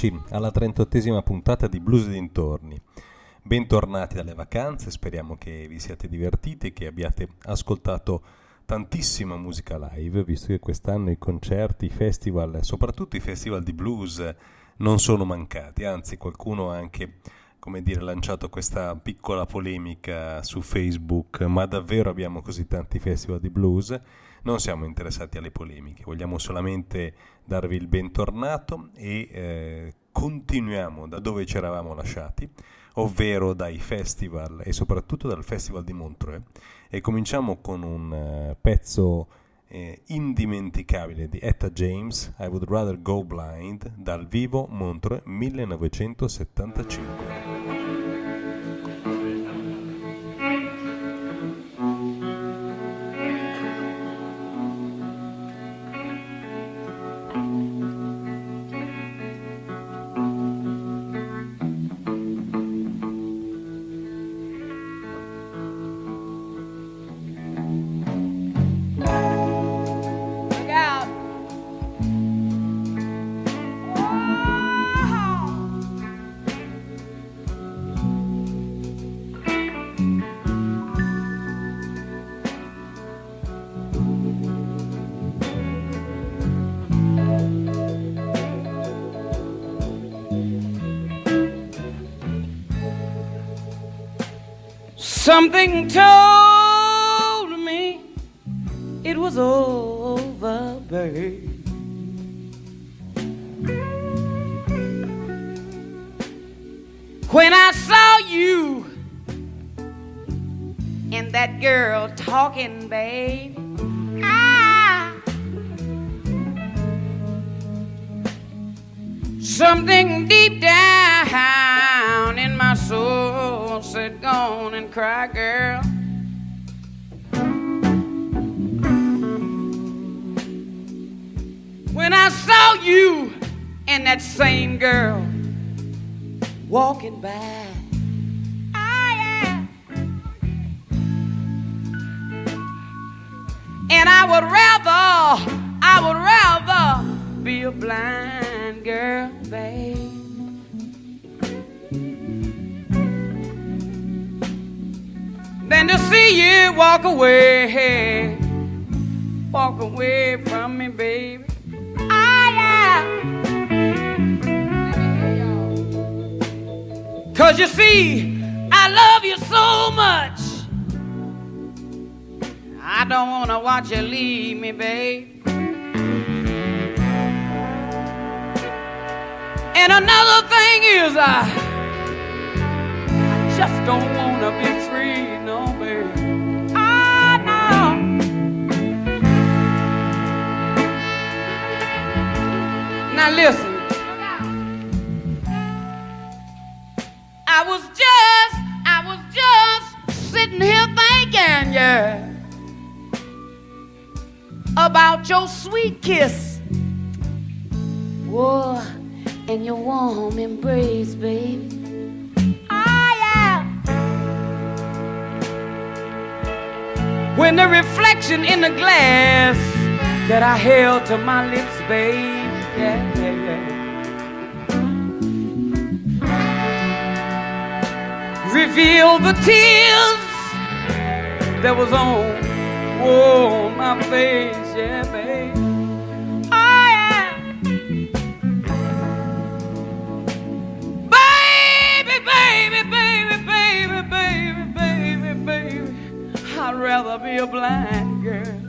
Eccoci alla 38esima puntata di Blues dintorni. Bentornati dalle vacanze, speriamo che vi siate divertiti e che abbiate ascoltato tantissima musica live, visto che quest'anno i concerti, i festival, soprattutto i festival di blues, non sono mancati, anzi qualcuno ha anche come dire, lanciato questa piccola polemica su Facebook, ma davvero abbiamo così tanti festival di blues? Non siamo interessati alle polemiche, vogliamo solamente darvi il bentornato e eh, continuiamo da dove ci eravamo lasciati, ovvero dai festival e soprattutto dal Festival di Montreux e cominciamo con un uh, pezzo eh, indimenticabile di Etta James, I Would Rather Go Blind, dal vivo Montreux 1975. Something told me it was over, babe. When I saw you and that girl talking, babe, ah, something deep down in my soul said, Go on and cry, girl. When I saw you and that same girl walking by. And I would rather, I would rather be a blind girl, babe. Than to see you walk away, walk away from me, baby. Ah, yeah. Cause you see, I love you so much. I don't wanna watch you leave me, babe. And another thing is, I, just don't wanna Now listen. I was just, I was just sitting here thinking, yeah, about your sweet kiss. Whoa, and your warm embrace, baby. Ah, yeah. When the reflection in the glass that I held to my lips, babe Reveal the tears that was on, oh, my face, yeah, babe. Oh, yeah. Baby, baby, baby, baby, baby, baby, baby. I'd rather be a blind girl.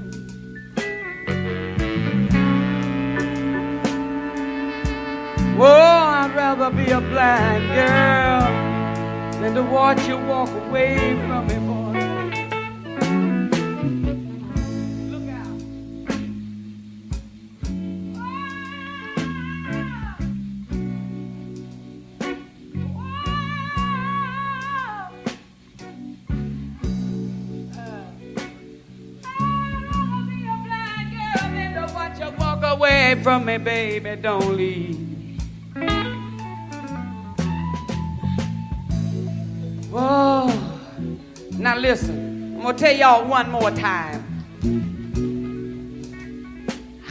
Oh, I'd rather be a blind girl than to watch you walk away from me, boy. Look out. Uh, I'd rather be a black girl than to watch you walk away from me, baby, don't leave. Oh, now listen, I'm going to tell y'all one more time.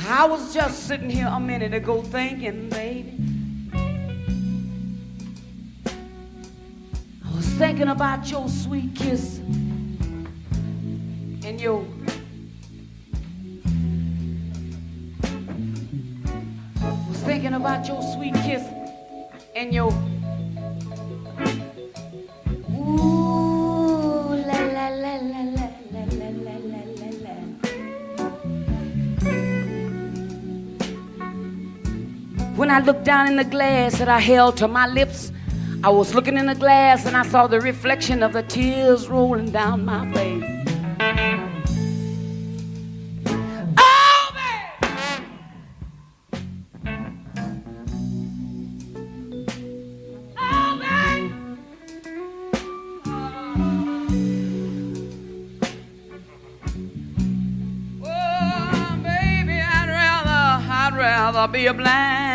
I was just sitting here a minute ago thinking, baby. I was thinking about your sweet kiss and your. Was thinking about your sweet kiss and your. I looked down in the glass that I held to my lips, I was looking in the glass and I saw the reflection of the tears rolling down my face. Oh! Oh! Oh, baby, I'd rather, I'd rather be a blind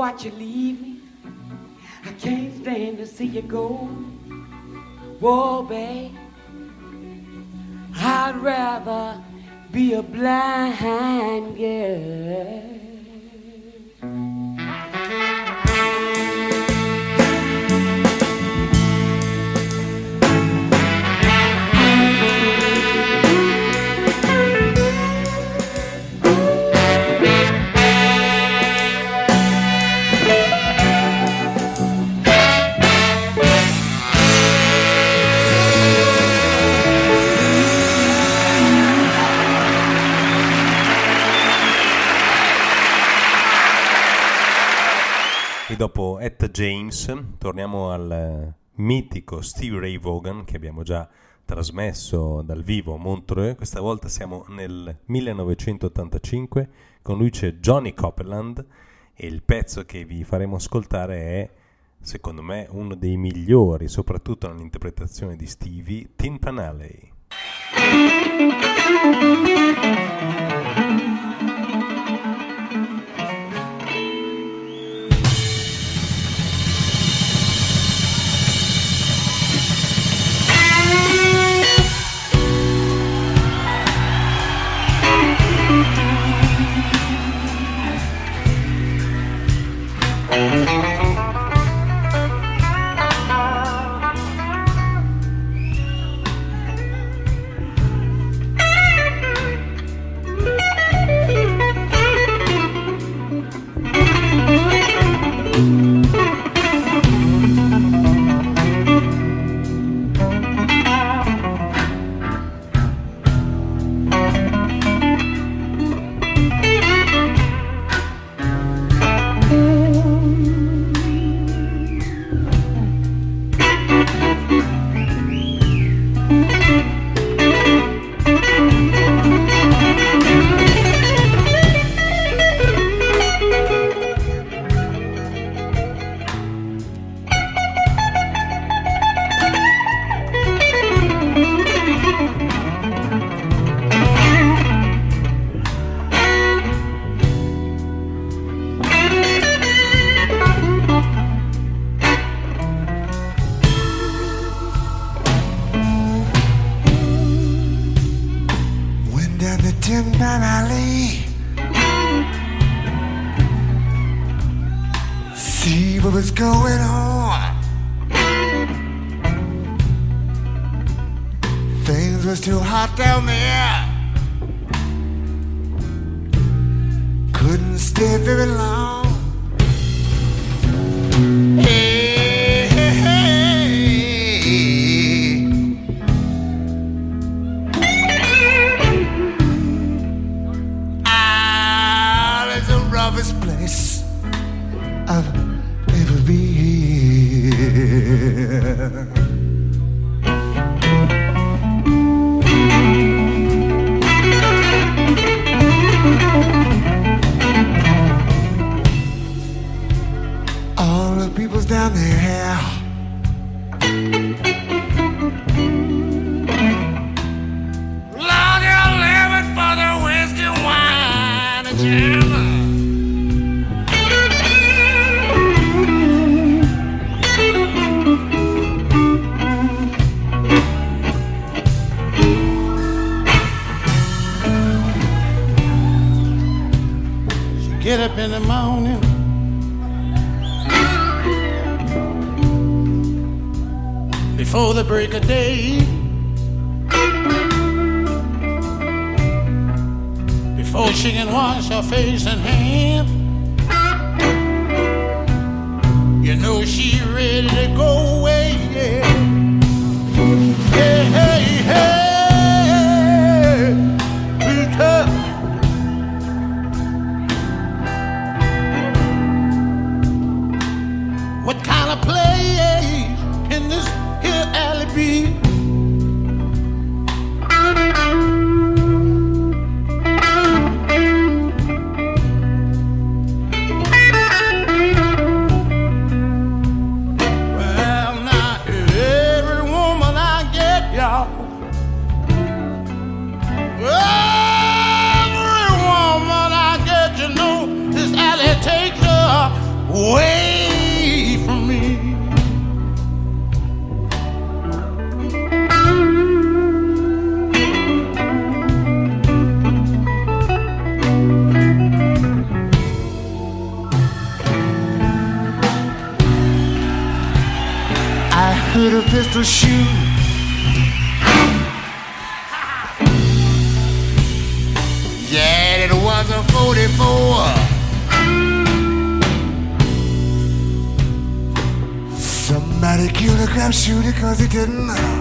watch you leave me. I can't stand to see you go. Whoa, babe. I'd rather be a blind girl. Dopo Etta James torniamo al eh, mitico Steve Ray Vaughan che abbiamo già trasmesso dal vivo a Montreux. Questa volta siamo nel 1985, con lui c'è Johnny Copeland e il pezzo che vi faremo ascoltare è, secondo me, uno dei migliori, soprattutto nell'interpretazione di Stevie, Música a shoe. Yeah, it was a 44. Somebody killed a crap shooter cause he didn't.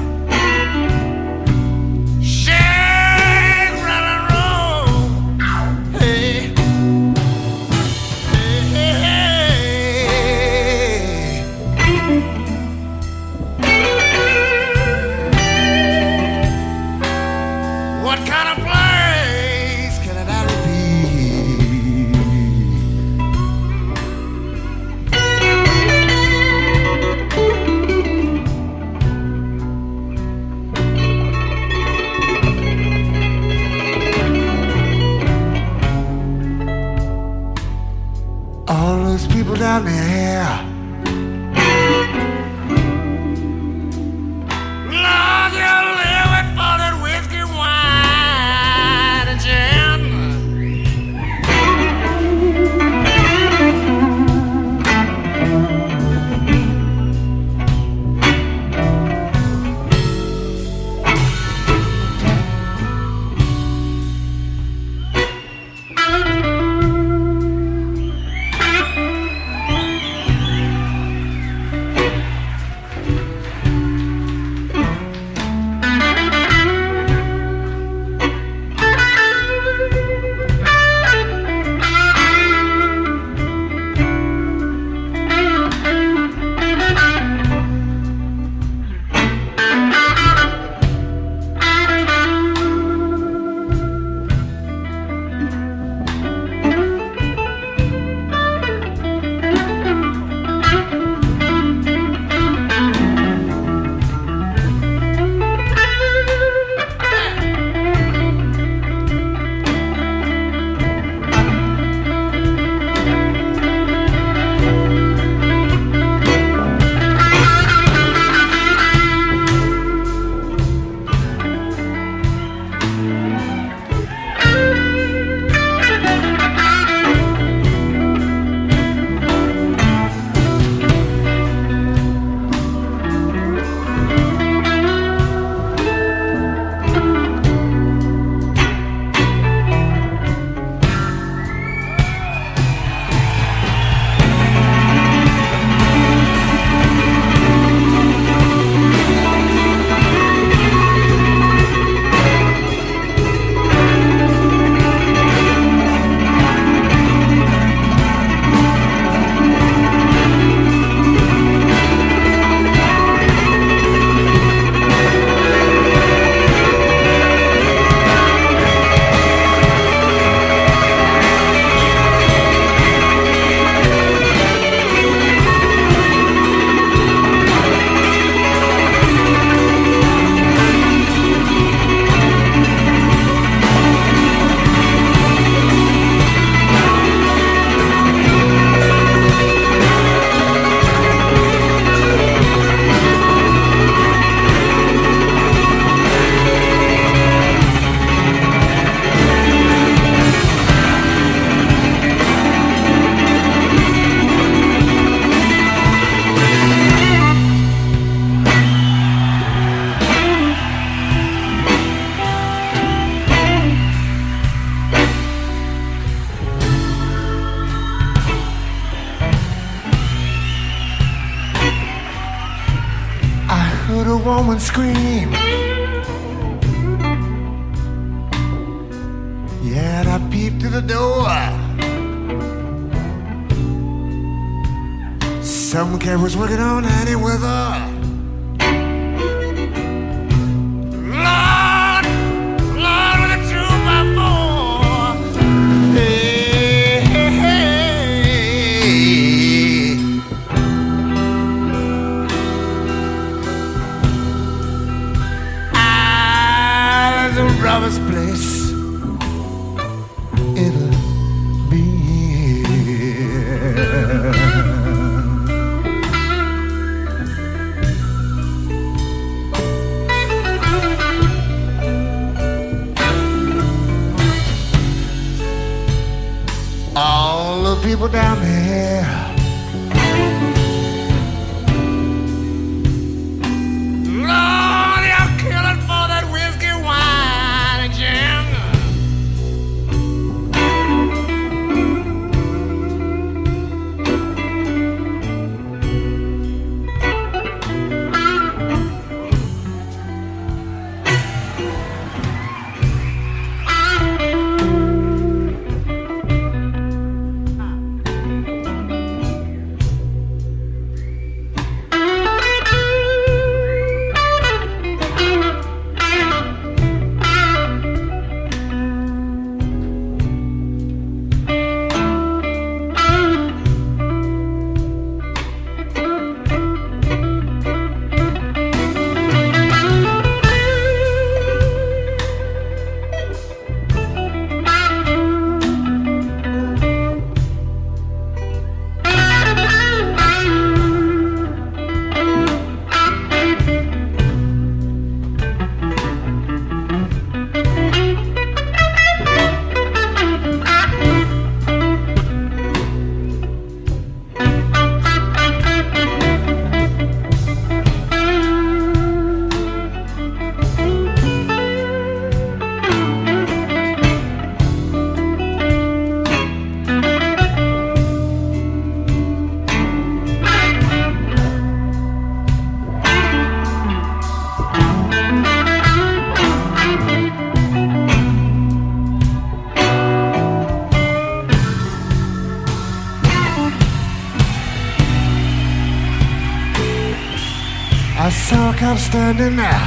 have standing now.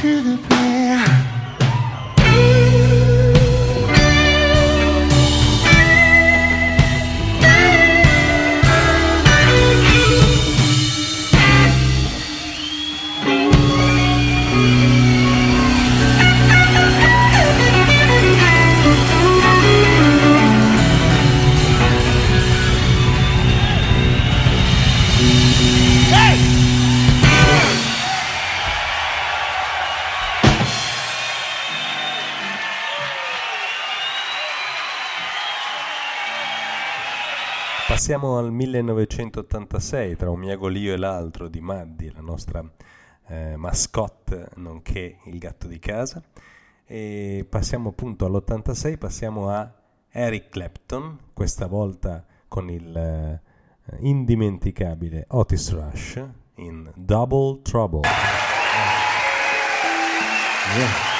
to the bear. Passiamo al 1986 tra un miagolio e l'altro di Maddi, la nostra eh, mascotte nonché il gatto di casa. E passiamo appunto all'86, passiamo a Eric Clapton, questa volta con il eh, indimenticabile Otis Rush in Double Trouble. Eh. Yeah.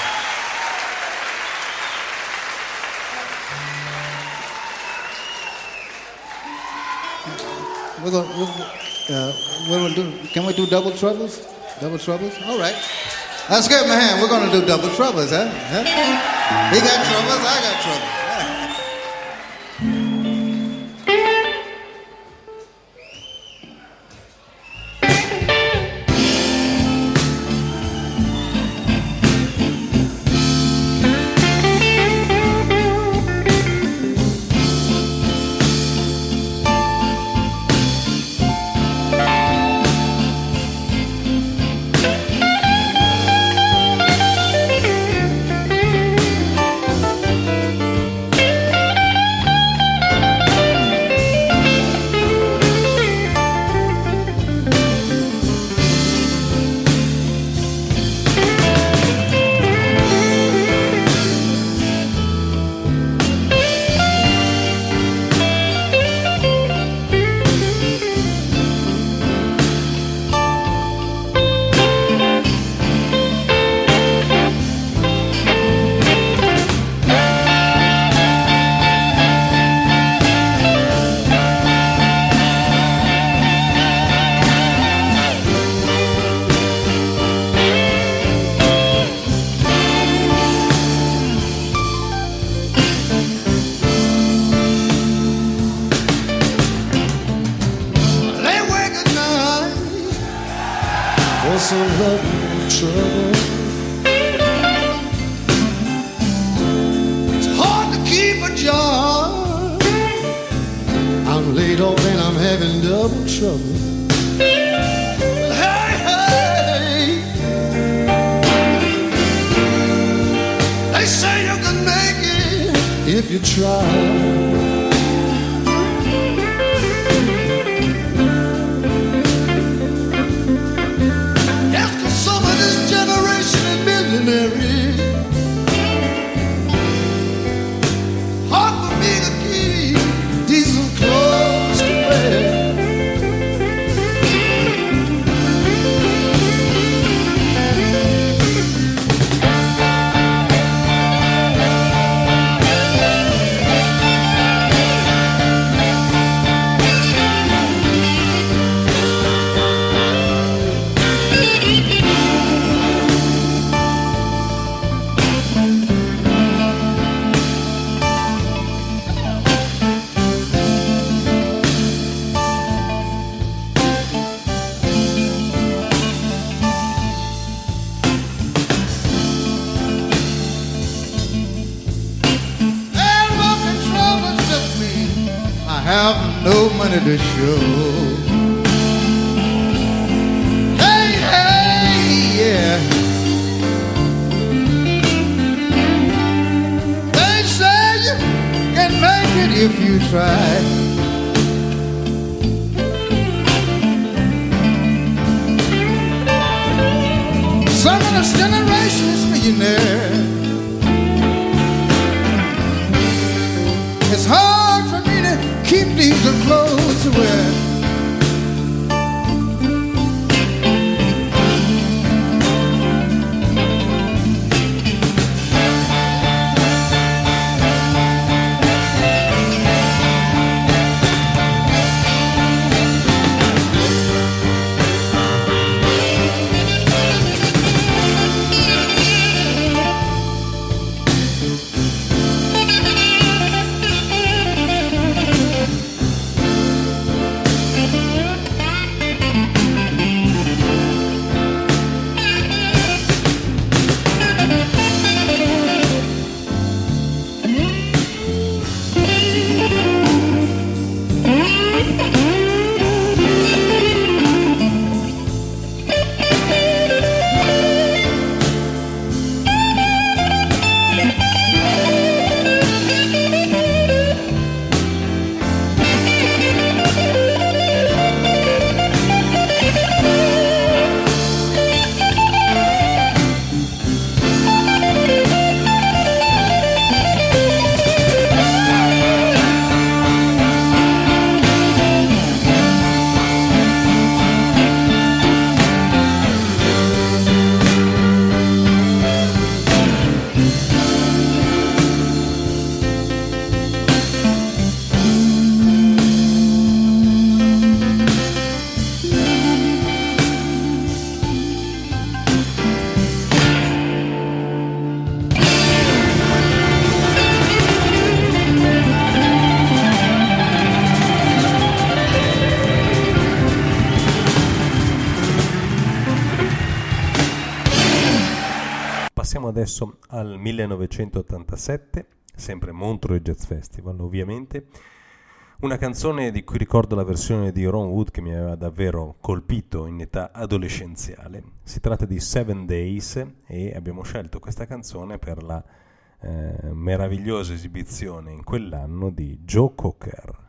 we're gonna, we're, uh, we're gonna do. Can we do double troubles? Double troubles? All right. Let's give hand. We're gonna do double troubles, huh? huh? He got troubles. I got troubles. Laid and I'm having double trouble. Hey, hey. They say you can make it if you try. Money to show. Hey, hey, yeah. They say you can make it if you try. Some of this generation is millionaire. It's hard for me to keep these clothes to adesso al 1987, sempre Montreux Jazz Festival ovviamente, una canzone di cui ricordo la versione di Ron Wood che mi aveva davvero colpito in età adolescenziale. Si tratta di Seven Days e abbiamo scelto questa canzone per la eh, meravigliosa esibizione in quell'anno di Joe Cocker.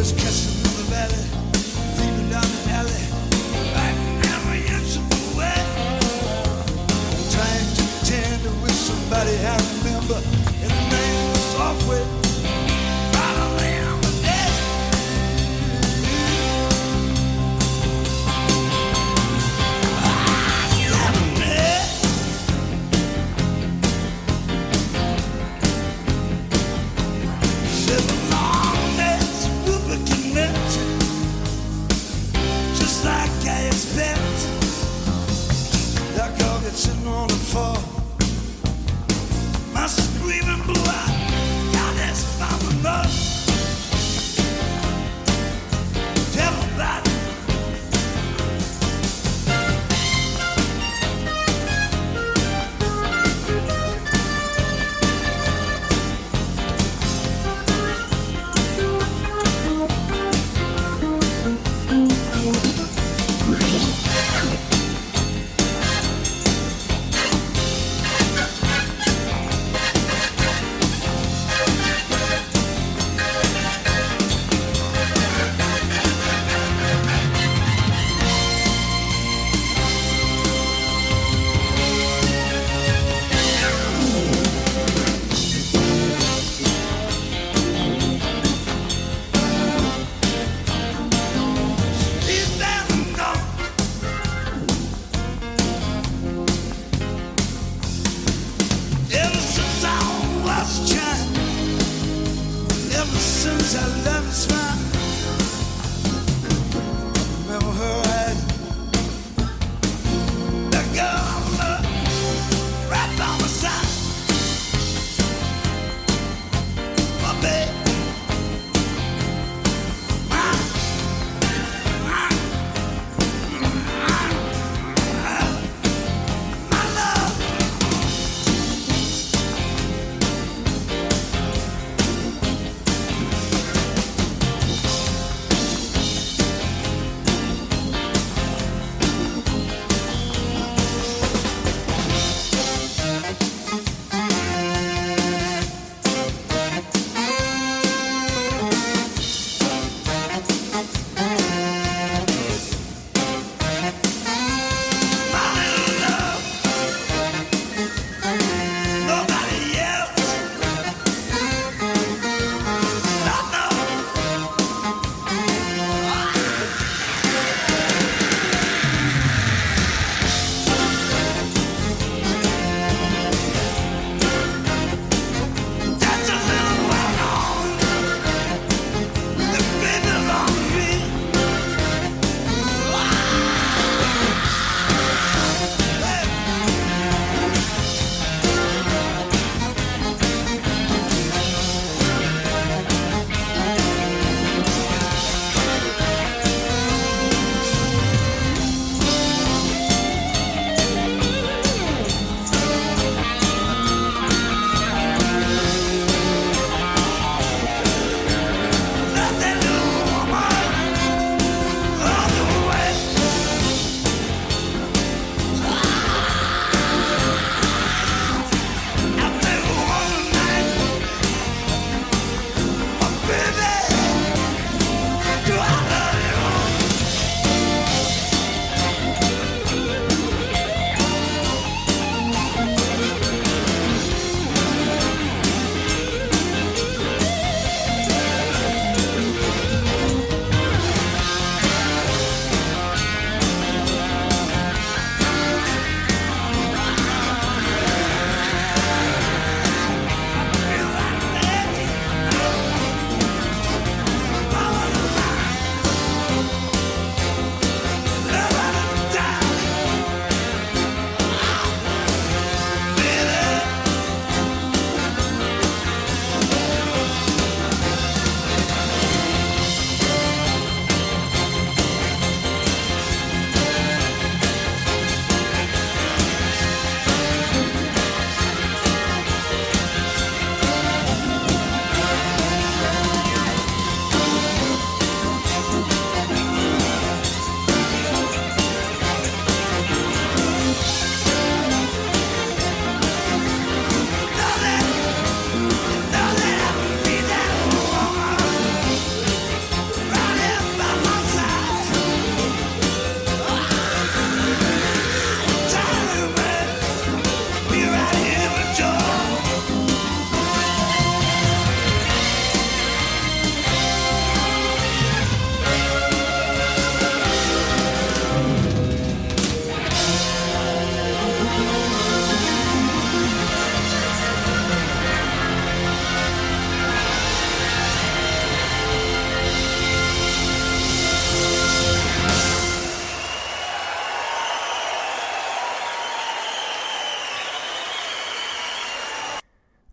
Brothers catch them in the valley.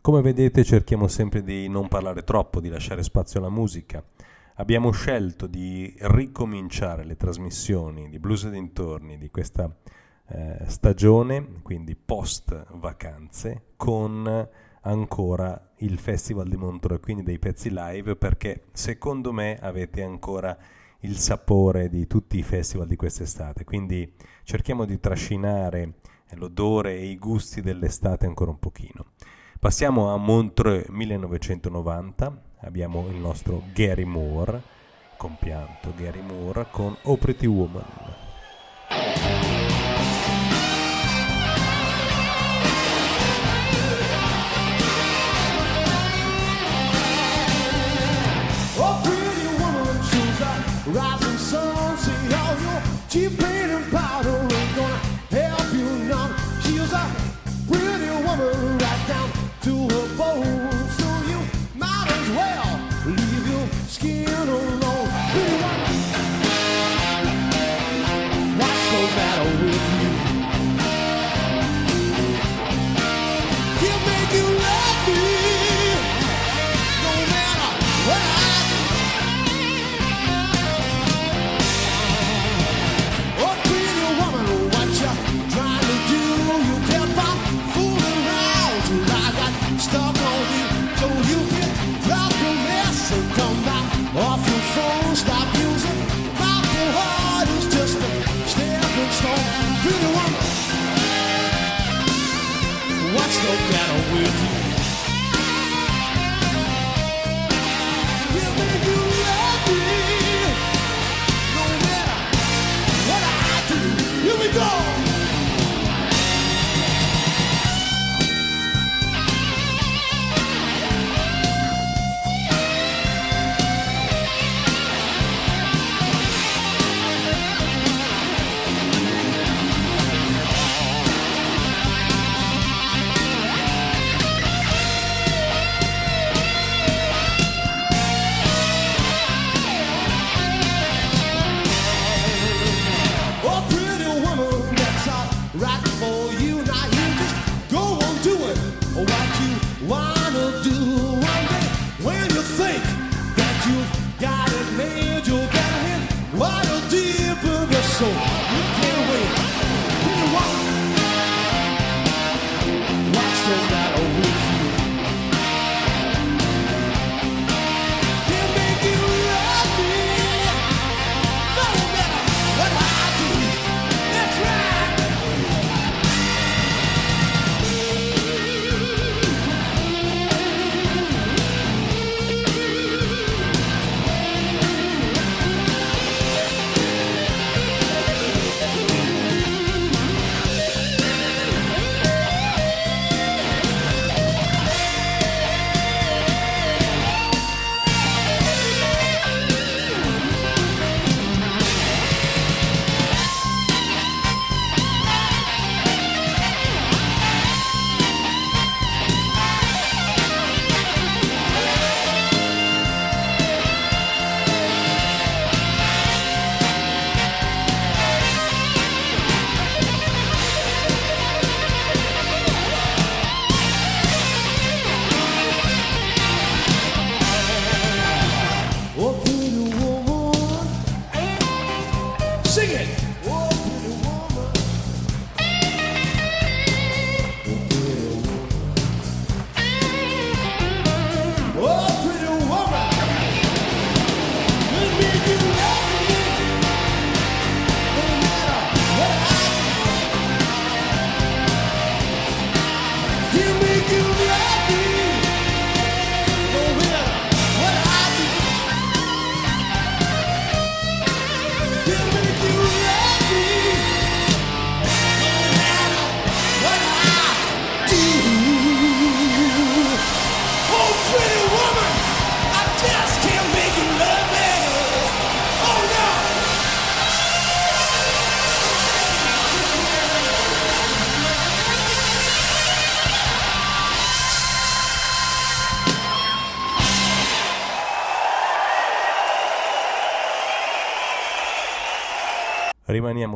Come vedete cerchiamo sempre di non parlare troppo, di lasciare spazio alla musica. Abbiamo scelto di ricominciare le trasmissioni di Blues e dintorni di questa eh, stagione, quindi post vacanze, con ancora il Festival di Montreux, quindi dei pezzi live, perché secondo me avete ancora il sapore di tutti i festival di quest'estate. Quindi cerchiamo di trascinare eh, l'odore e i gusti dell'estate ancora un pochino. Passiamo a Montreux 1990, abbiamo il nostro Gary Moore, compianto Gary Moore con Oh Pretty Woman.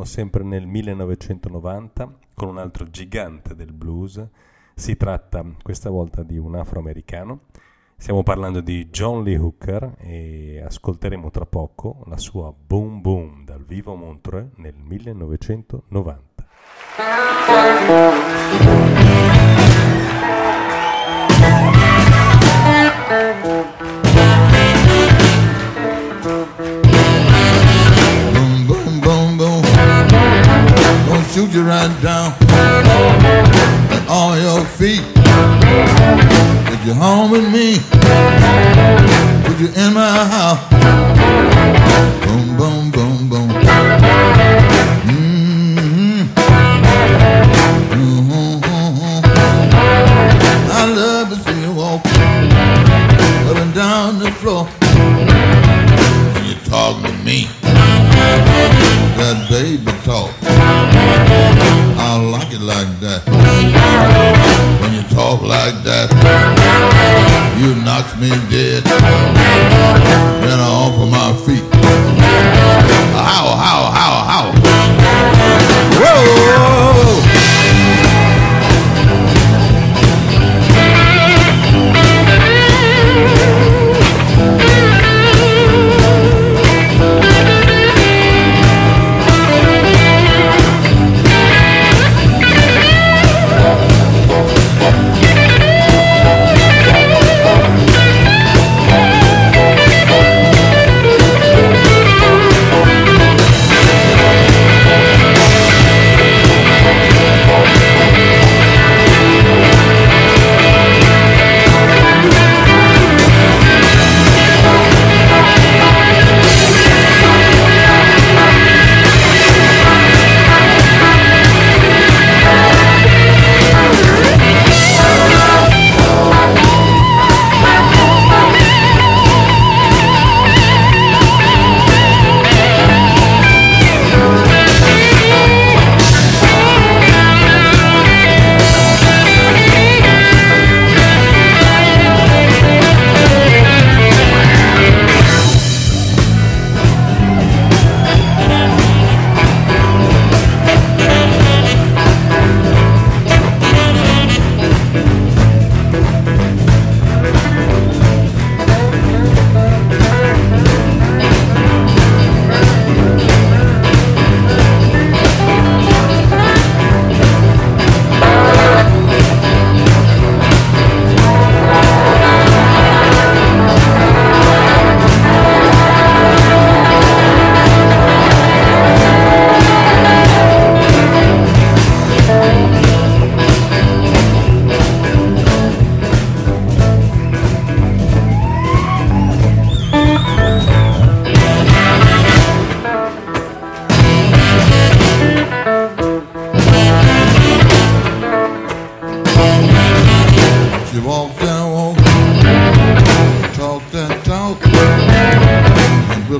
ritroviamo sempre nel 1990 con un altro gigante del blues. Si tratta questa volta di un afroamericano. Stiamo parlando di John Lee Hooker e ascolteremo tra poco la sua Boom Boom dal vivo Montreux nel 1990. Shoot you right down on your feet. If you're home with me, put you in my house. Boom, boom,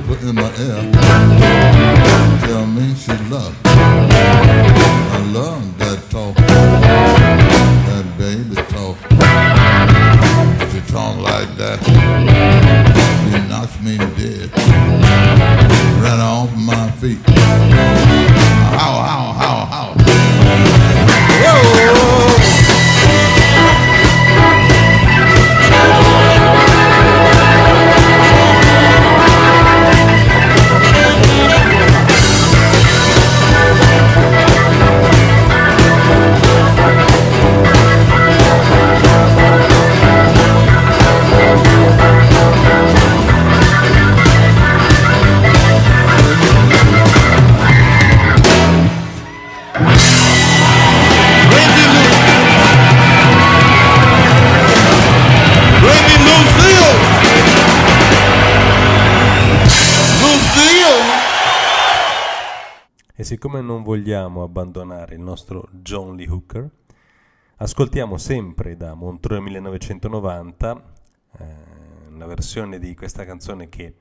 whisper in my ear. Vogliamo abbandonare il nostro John Lee Hooker, ascoltiamo sempre da Montreux 1990 eh, una versione di questa canzone che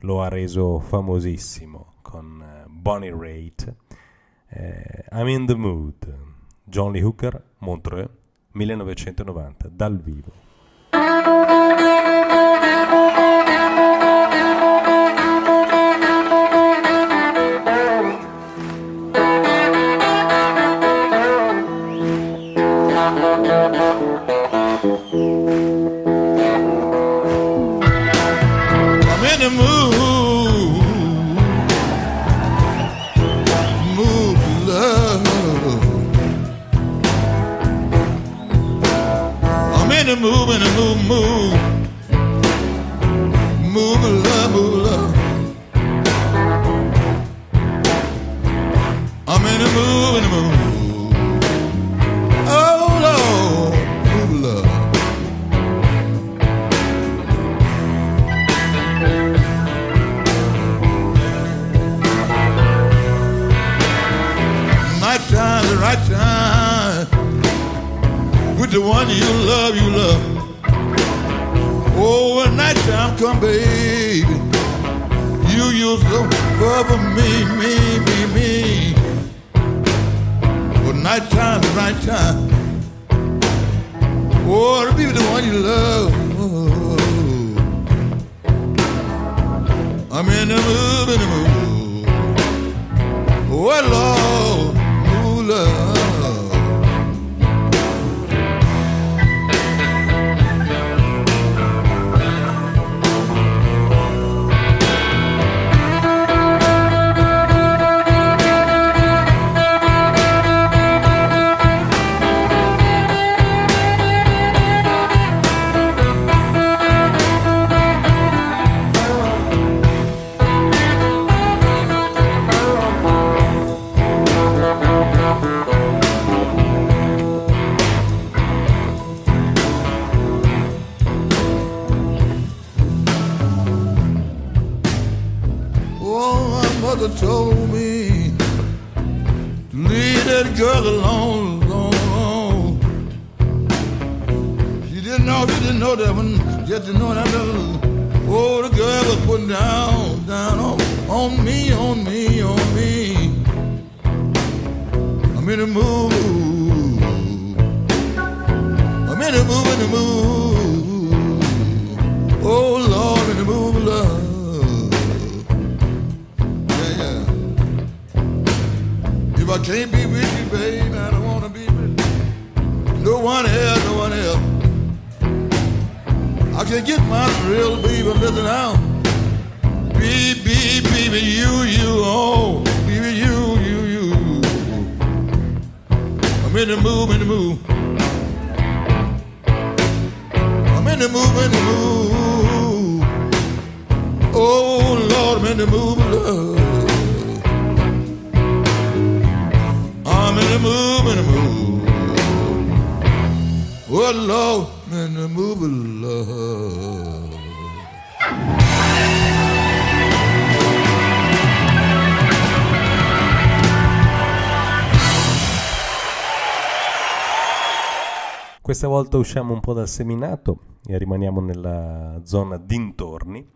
lo ha reso famosissimo con eh, Bonnie Raitt. eh, I'm in the mood. John Lee Hooker, Montreux 1990, dal vivo. moving and move, move. Move love, move love. I'm in a move and a move. Oh Lord, move love. The right time. The one you love, you love. Oh, when night time come, baby. You used to cover me, me, me, me. Oh, but night time, oh, the time. Oh, to be with the one you love. I'm in the mood, in the mood. Oh, Lord, ooh, love. Questa volta usciamo un po' dal seminato e rimaniamo nella zona dintorni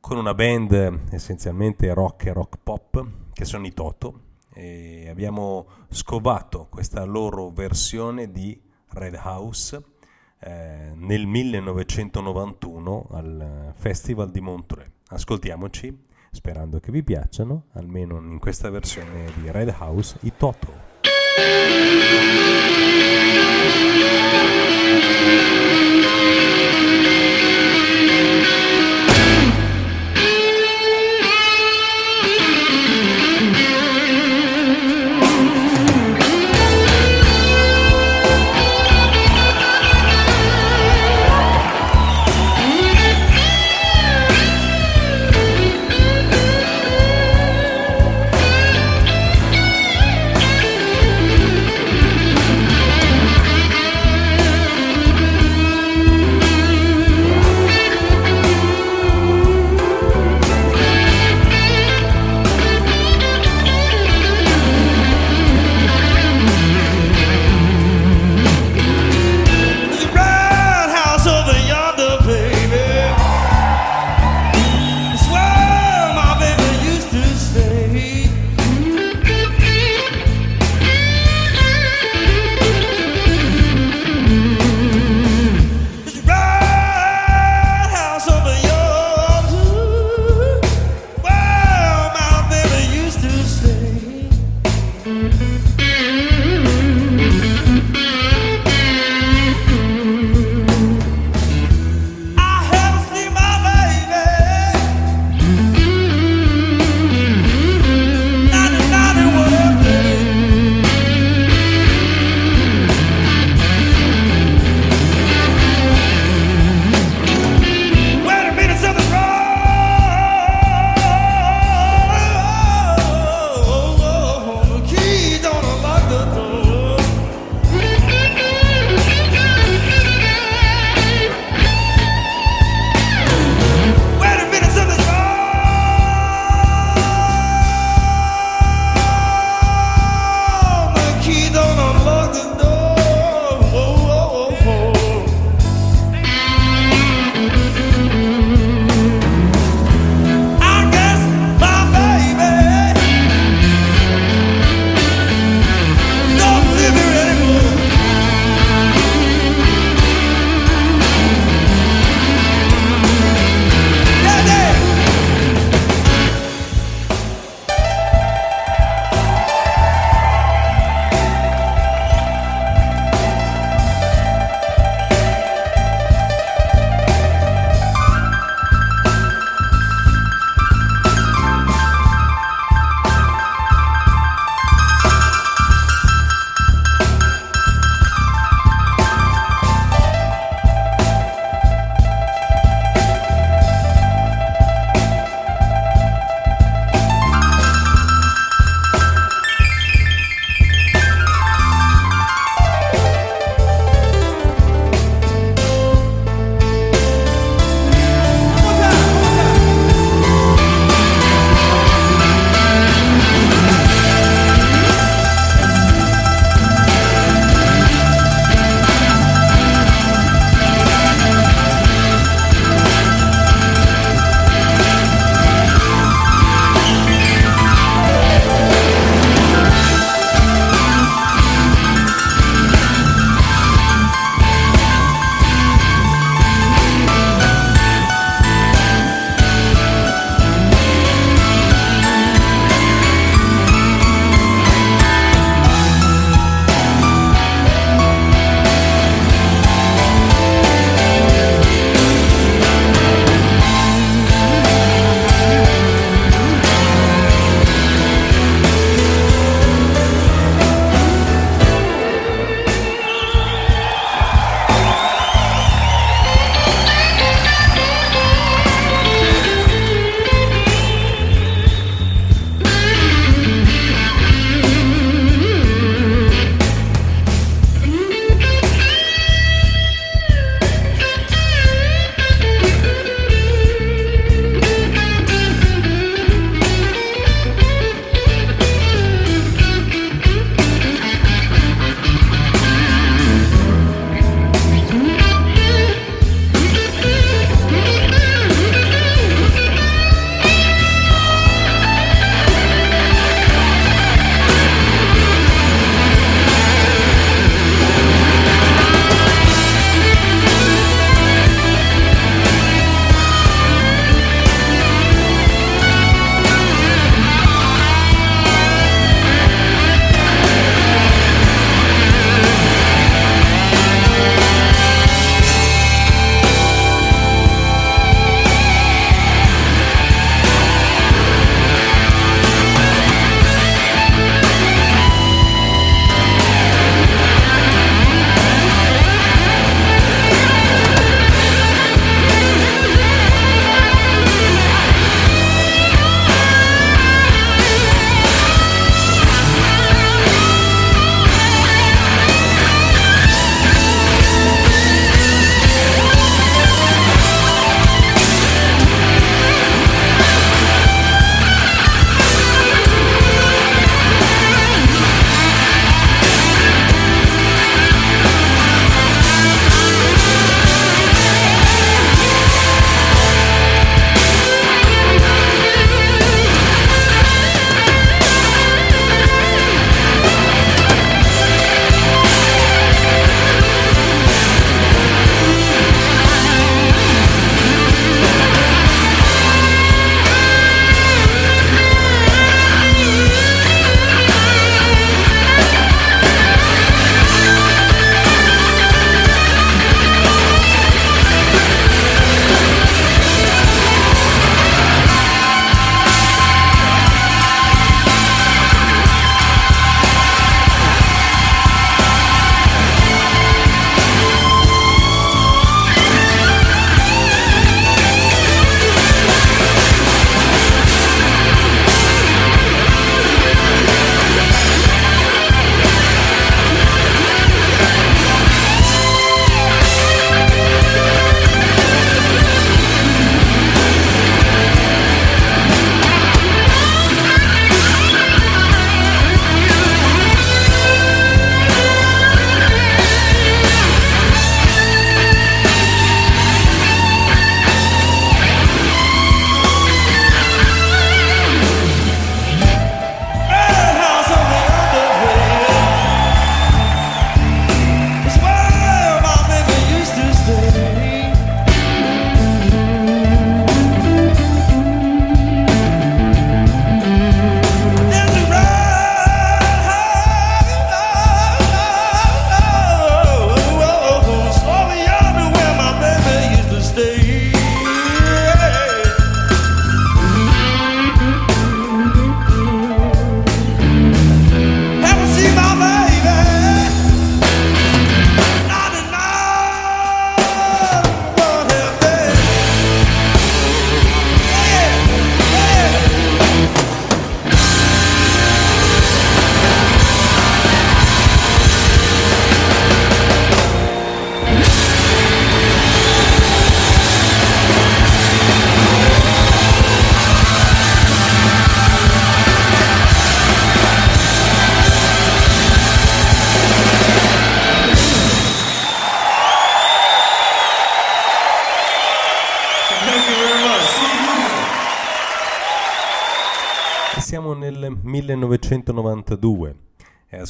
con una band essenzialmente rock e rock pop che sono i Toto e abbiamo scovato questa loro versione di Red House eh, nel 1991 al Festival di Montreux. Ascoltiamoci, sperando che vi piacciono, almeno in questa versione di Red House, i Toto. Thank you.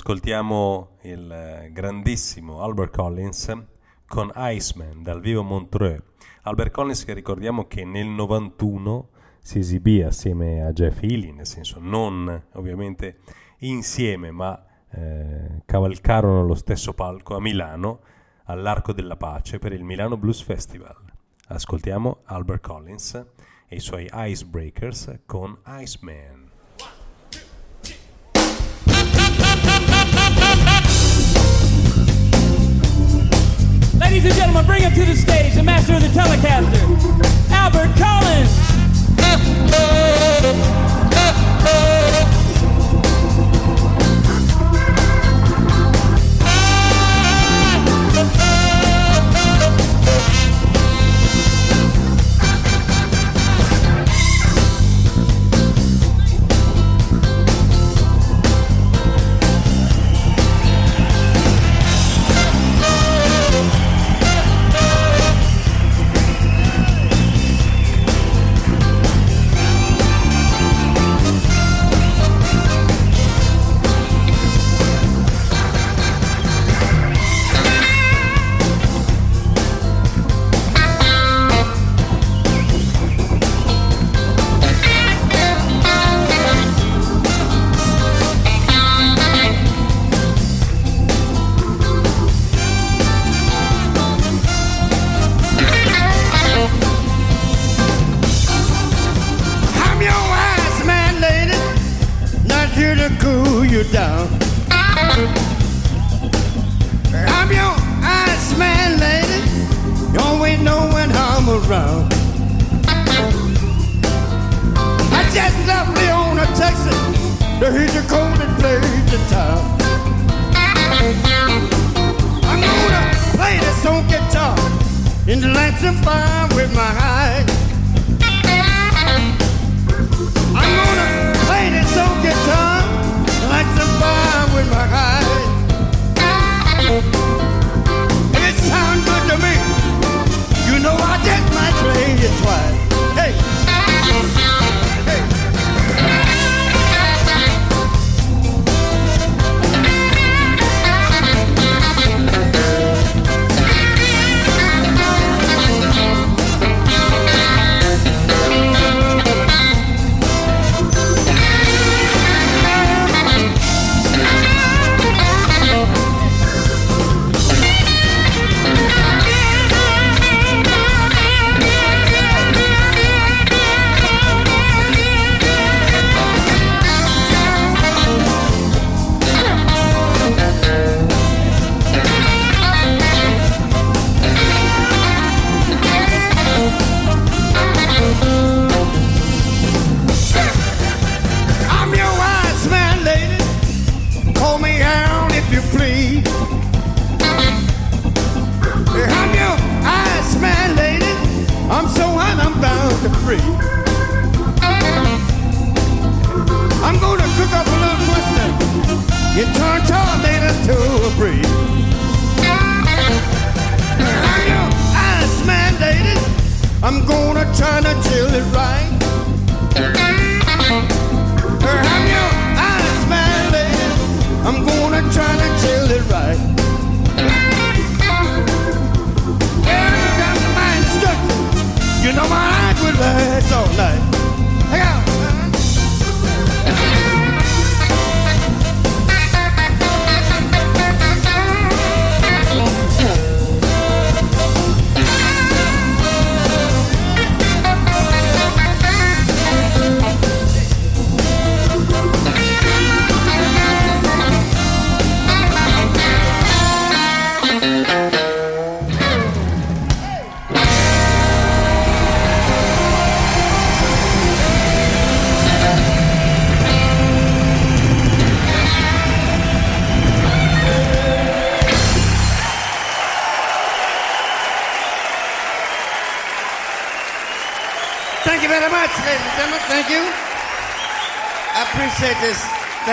ascoltiamo il eh, grandissimo Albert Collins con Iceman dal vivo Montreux. Albert Collins che ricordiamo che nel 91 si esibì assieme a Jeff Healy, nel senso non ovviamente insieme, ma eh, cavalcarono lo stesso palco a Milano all'Arco della Pace per il Milano Blues Festival. Ascoltiamo Albert Collins e i suoi Icebreakers con Iceman. Ladies and gentlemen, bring him to the stage, the master of the telecaster, Albert Collins.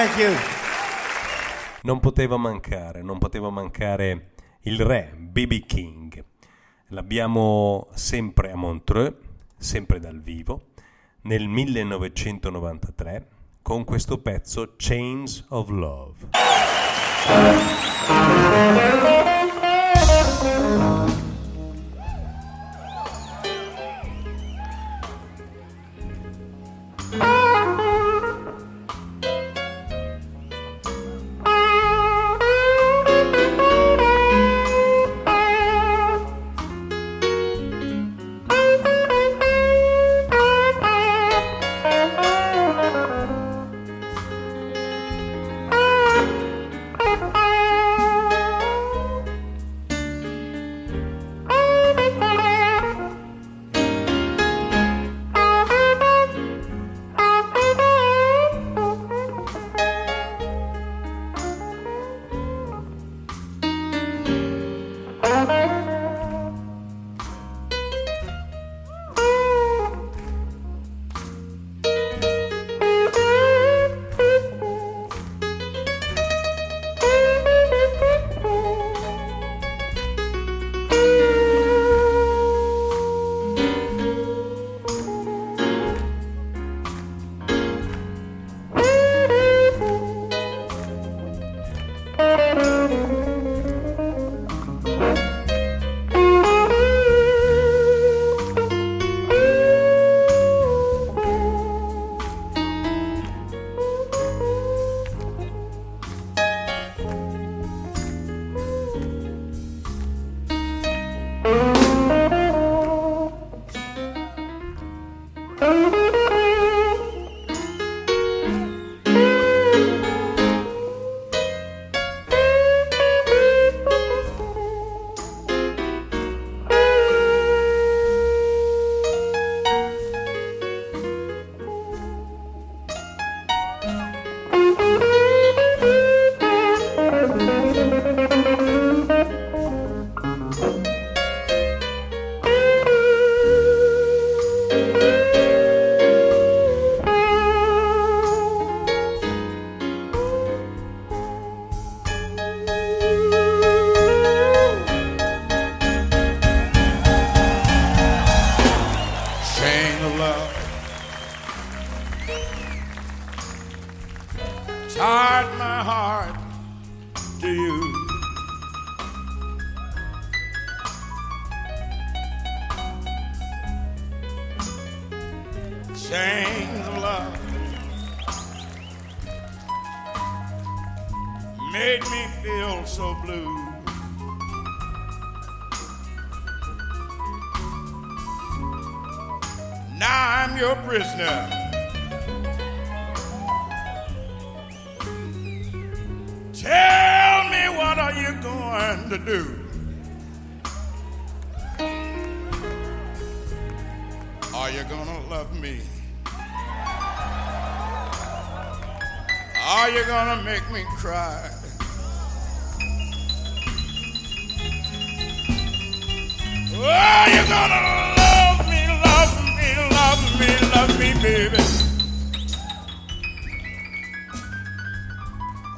Thank you. Non poteva mancare, non poteva mancare il re, B.B. King. L'abbiamo sempre a Montreux, sempre dal vivo, nel 1993, con questo pezzo Chains of Love.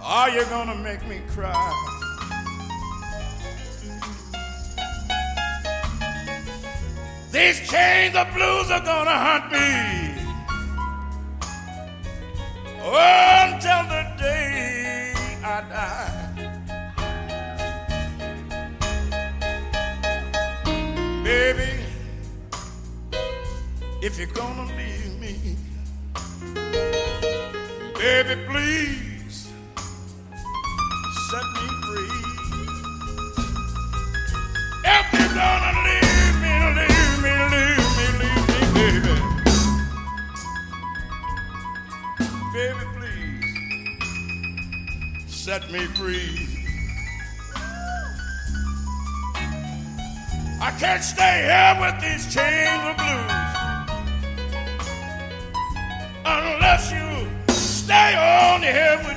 Are you gonna make me cry? These chains of blues are gonna hunt me. Oh, until the day I die. Baby, if you're gonna leave me, baby, please set me free. I can't stay here with these chains of blues. Unless you stay on here with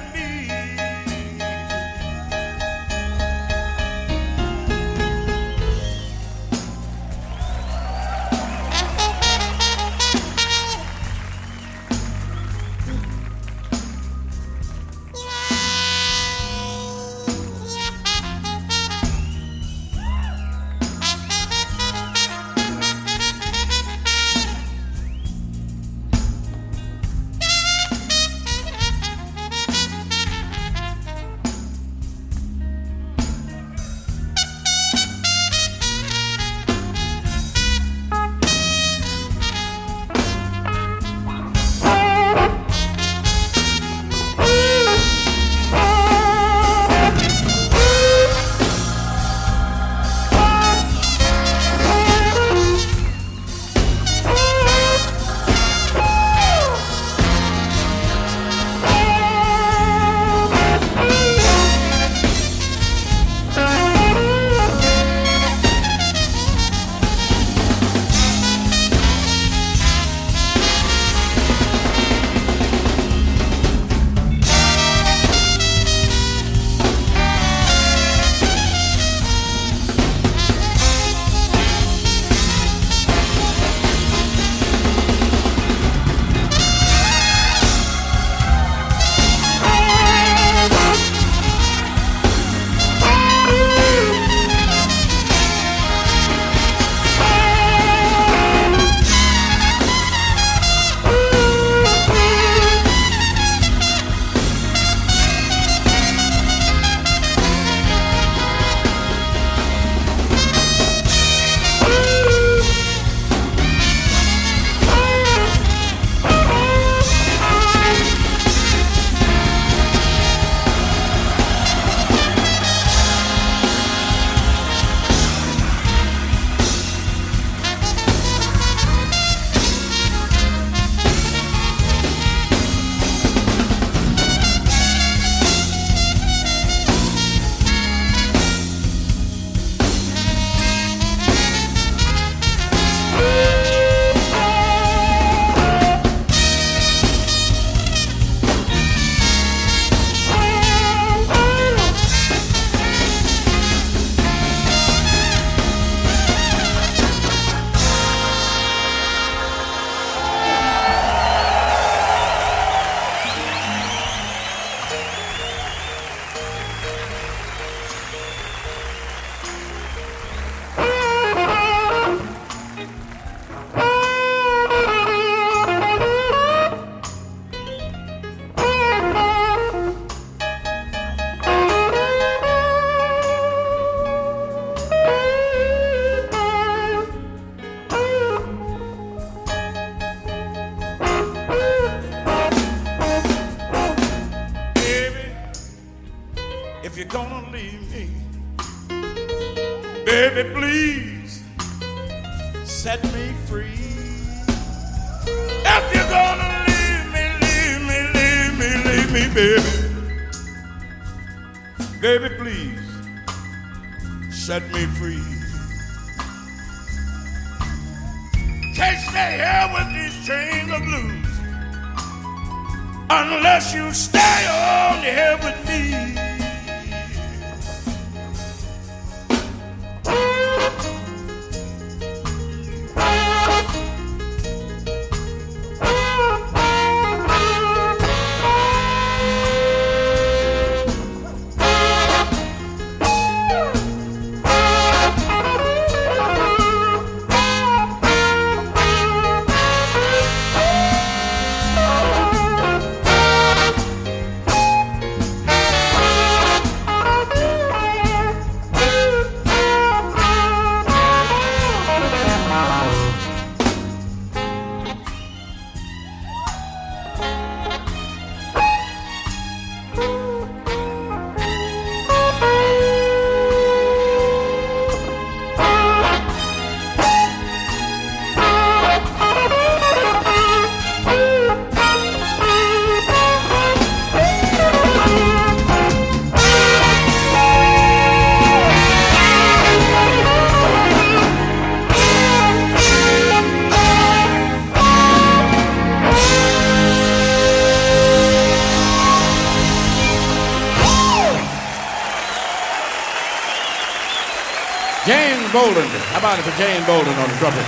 about it for Jane Bolden on the trumpet?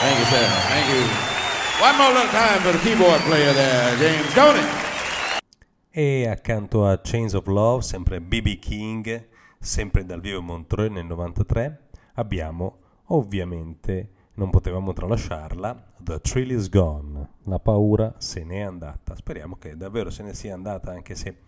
Thank you, sir. Thank you. One more little time for the keyboard player there, James Coney. E accanto a Chains of Love, sempre BB King, sempre dal vivo Montreux nel 93, abbiamo ovviamente, non potevamo tralasciarla, The Thrill is Gone, la paura se n'è andata. Speriamo che davvero se ne sia andata, anche se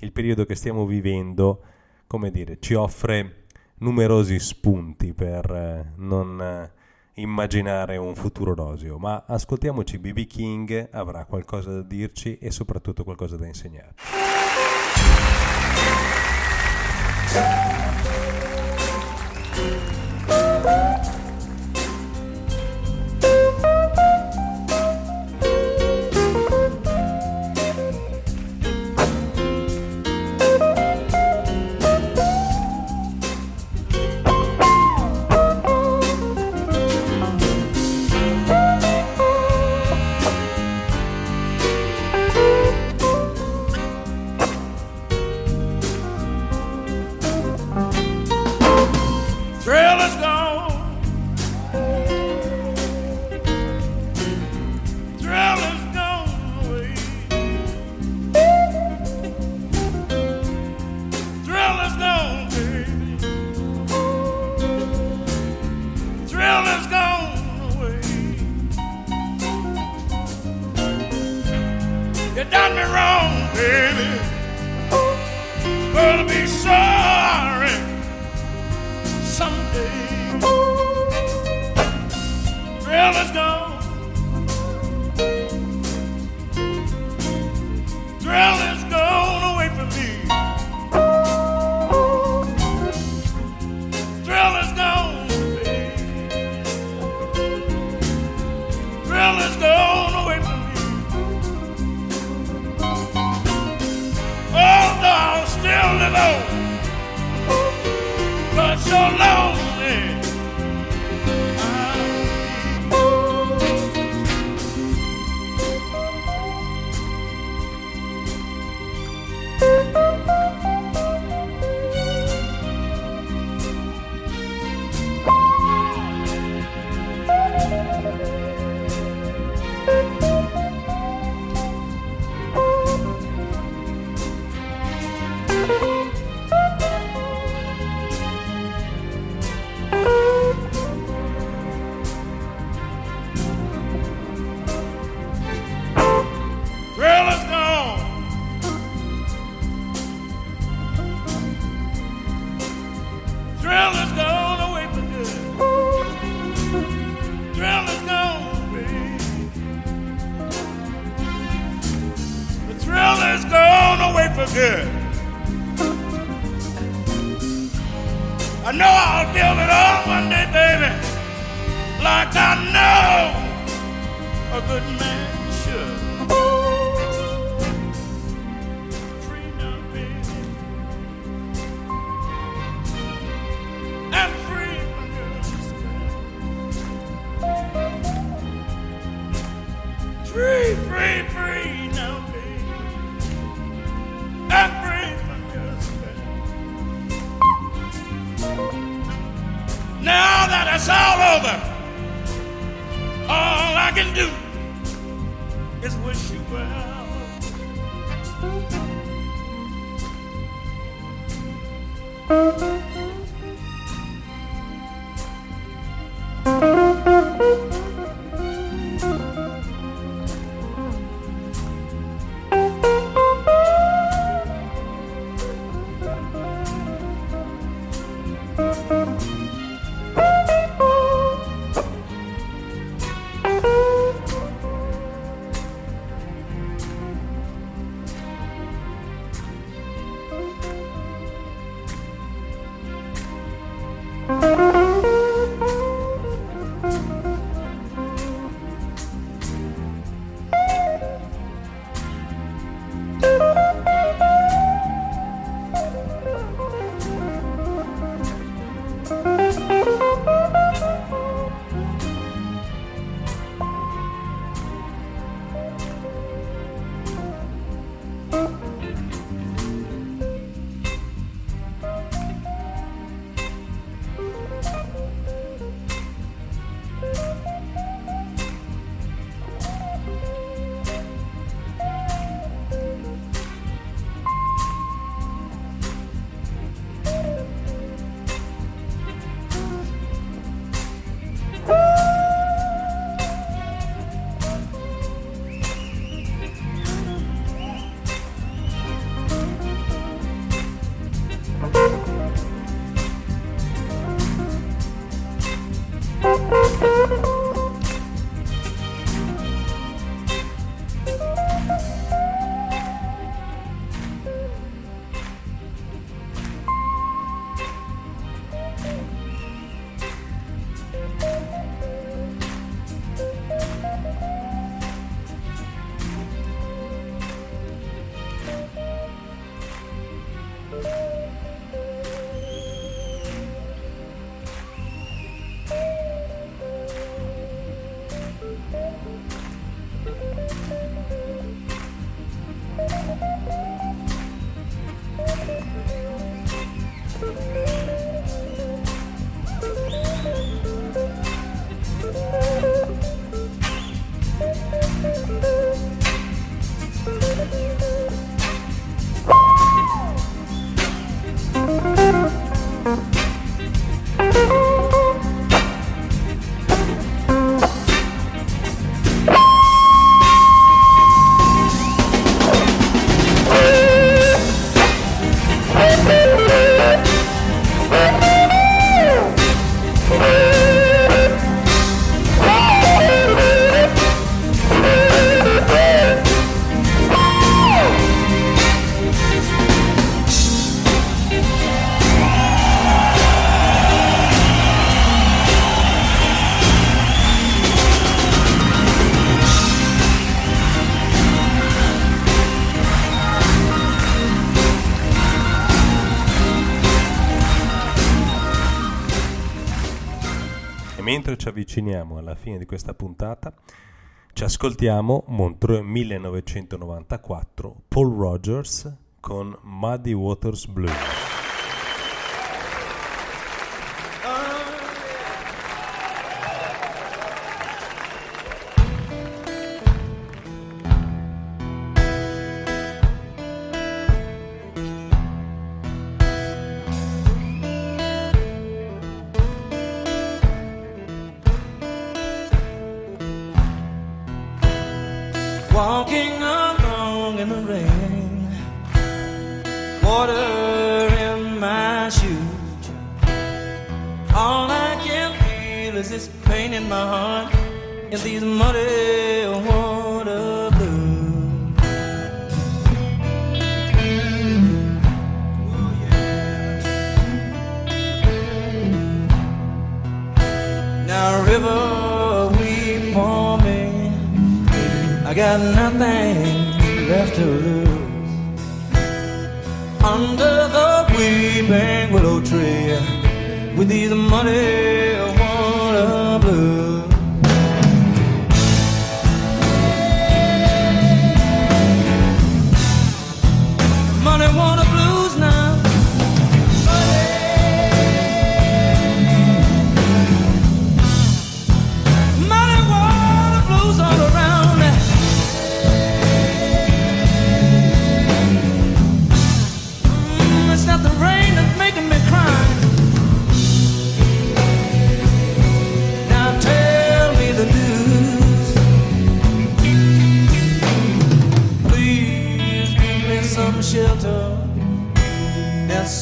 il periodo che stiamo vivendo, come dire, ci offre numerosi spunti per eh, non eh, immaginare un futuro roseo, ma ascoltiamoci BB King, avrà qualcosa da dirci e soprattutto qualcosa da insegnare. Mentre ci avviciniamo alla fine di questa puntata, ci ascoltiamo Montreux 1994, Paul Rogers con Muddy Waters Blue. walking along in the rain, water in my shoes. All I can feel is this pain in my heart in these muddy water blues. Now, river. Got nothing left to lose. Under the weeping willow tree with these muddy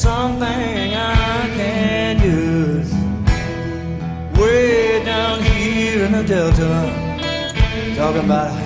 something I can use. Way down here in the Delta, talking about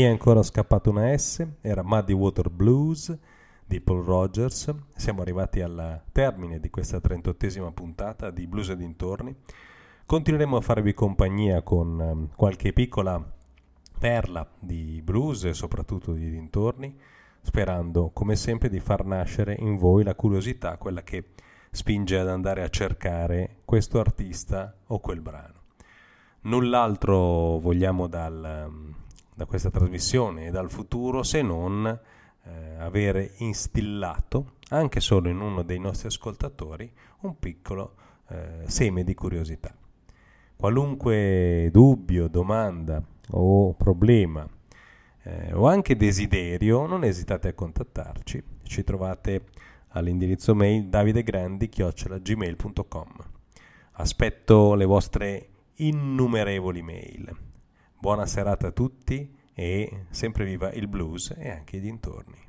Mi è ancora scappata una S, era Muddy Water Blues di Paul Rogers. Siamo arrivati al termine di questa 38esima puntata di Blues e dintorni. Continueremo a farvi compagnia con ehm, qualche piccola perla di blues e soprattutto di dintorni, sperando come sempre di far nascere in voi la curiosità, quella che spinge ad andare a cercare questo artista o quel brano. Null'altro vogliamo dal, da questa trasmissione e dal futuro se non eh, avere instillato, anche solo in uno dei nostri ascoltatori, un piccolo eh, seme di curiosità. Qualunque dubbio, domanda o problema eh, o anche desiderio, non esitate a contattarci. Ci trovate all'indirizzo mail davidegrandi.gmail.com Aspetto le vostre innumerevoli mail. Buona serata a tutti e sempre viva il blues e anche i dintorni.